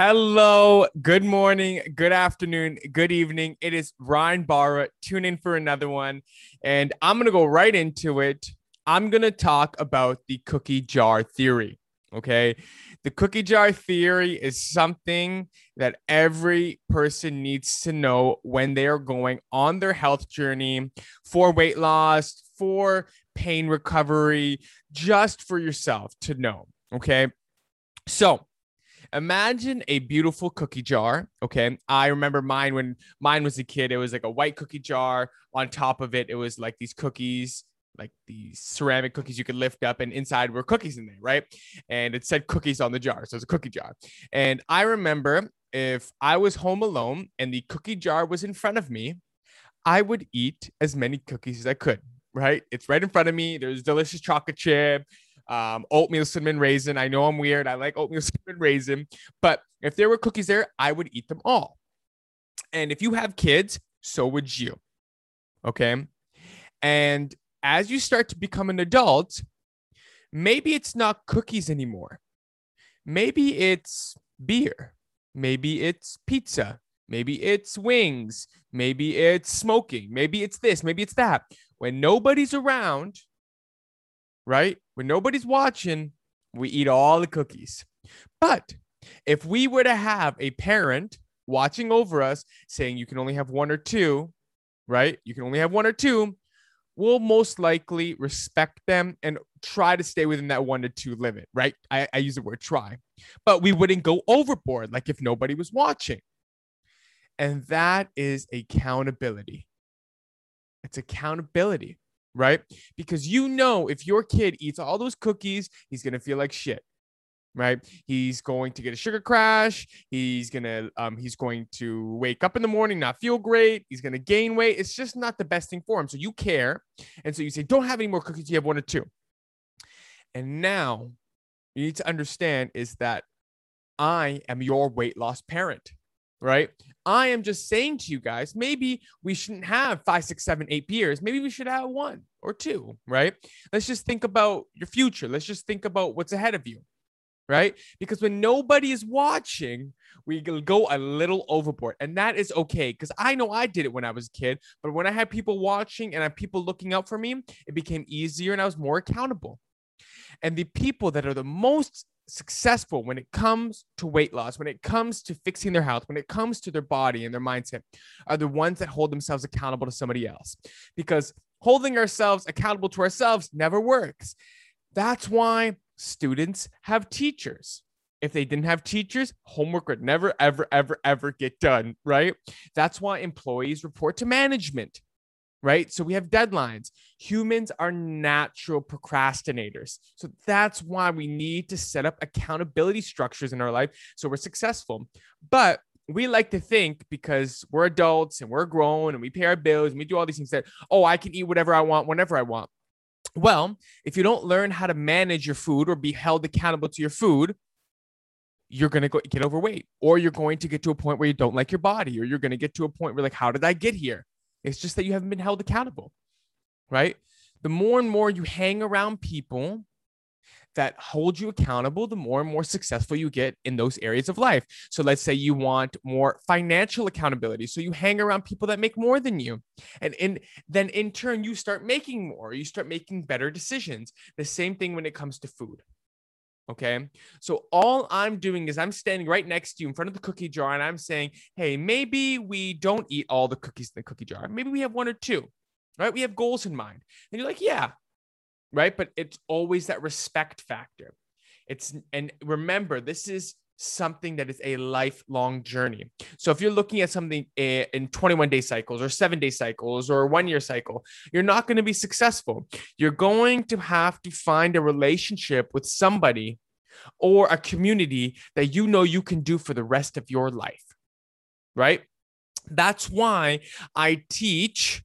Hello, good morning, good afternoon, good evening. It is Ryan Barra. Tune in for another one. And I'm going to go right into it. I'm going to talk about the cookie jar theory. Okay. The cookie jar theory is something that every person needs to know when they are going on their health journey for weight loss, for pain recovery, just for yourself to know. Okay. So, imagine a beautiful cookie jar. Okay. I remember mine when mine was a kid. It was like a white cookie jar. On top of it, it was like these cookies, like these ceramic cookies you could lift up, and inside were cookies in there, right? And it said cookies on the jar. So it's a cookie jar. And I remember if I was home alone and the cookie jar was in front of me, I would eat as many cookies as I could, right? It's right in front of me. There's delicious chocolate chip um, oatmeal cinnamon raisin. I know I'm weird. I like oatmeal cinnamon raisin, but if there were cookies there, I would eat them all. And if you have kids, so would you. Okay. And as you start to become an adult, maybe it's not cookies anymore. Maybe it's beer. Maybe it's pizza. Maybe it's wings. Maybe it's smoking. Maybe it's this. Maybe it's that. When nobody's around, right? When nobody's watching, we eat all the cookies. But if we were to have a parent watching over us saying you can only have one or two, right? You can only have one or two, we'll most likely respect them and try to stay within that one to two limit, right? I, I use the word try, but we wouldn't go overboard like if nobody was watching. And that is accountability. It's accountability right? Because you know, if your kid eats all those cookies, he's going to feel like shit. Right, he's going to get a sugar crash. He's gonna, um, he's going to wake up in the morning, not feel great. He's gonna gain weight. It's just not the best thing for him. So you care, and so you say, "Don't have any more cookies. You have one or two. And now, you need to understand is that I am your weight loss parent right? I am just saying to you guys, maybe we shouldn't have five, six, seven, eight beers. Maybe we should have one or two, right? Let's just think about your future. Let's just think about what's ahead of you, right? Because when nobody is watching, we go a little overboard. And that is okay. Because I know I did it when I was a kid. But when I had people watching and I had people looking out for me, it became easier and I was more accountable. And the people that are the most successful when it comes to weight loss, when it comes to fixing their health, when it comes to their body and their mindset, are the ones that hold themselves accountable to somebody else. Because holding ourselves accountable to ourselves never works. That's why students have teachers. If they didn't have teachers, homework would never, ever, ever, ever get done, right? That's why employees report to management right? So we have deadlines. Humans are natural procrastinators. So that's why we need to set up accountability structures in our life so we're successful. But we like to think because we're adults and we're grown and we pay our bills and we do all these things that, oh, I can eat whatever I want whenever I want. Well, if you don't learn how to manage your food or be held accountable to your food, you're going to get overweight or you're going to get to a point where you don't like your body or you're going to get to a point where like how did I get here? It's just that you haven't been held accountable, right? The more and more you hang around people that hold you accountable, the more and more successful you get in those areas of life. So let's say you want more financial accountability. So you hang around people that make more than you. And, and then in turn, you start making more, you start making better decisions. The same thing when it comes to food. Okay. So all I'm doing is I'm standing right next to you in front of the cookie jar and I'm saying, hey, maybe we don't eat all the cookies in the cookie jar. Maybe we have one or two, right? We have goals in mind. And you're like, yeah, right. But it's always that respect factor. It's, and remember, this is something that is a lifelong journey. So if you're looking at something eh, in 21 day cycles or seven day cycles or one year cycle, you're not going to be successful. You're going to have to find a relationship with somebody or a community that you know you can do for the rest of your life. Right? That's why I teach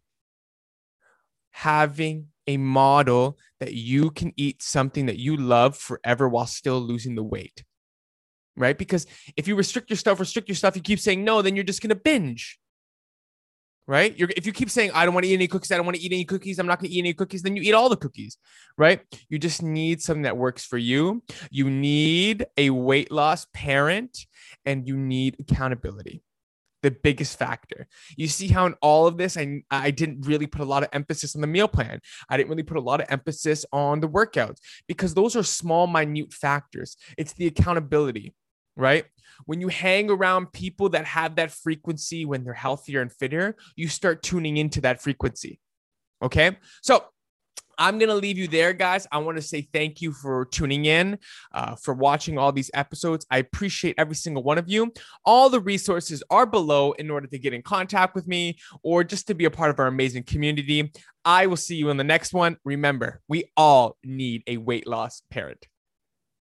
having a model that you can eat something that you love forever while still losing the weight right? Because if you restrict yourself, restrict yourself, you keep saying no, then you're just going to binge. right? You're, if you keep saying, I don't want to eat any cookies, I don't want to eat any cookies, I'm not going to eat any cookies, then you eat all the cookies, right? You just need something that works for you. You need a weight loss parent and you need accountability. The biggest factor. You see how in all of this, I, I didn't really put a lot of emphasis on the meal plan. I didn't really put a lot of emphasis on the workouts because those are small, minute factors. It's the accountability, right? when you hang around people that have that frequency when they're healthier and fitter, you start tuning into that frequency. Okay. So I'm going to leave you there, guys. I want to say thank you for tuning in, uh, for watching all these episodes. I appreciate every single one of you. All the resources are below in order to get in contact with me or just to be a part of our amazing community. I will see you in the next one. Remember, we all need a weight loss parent.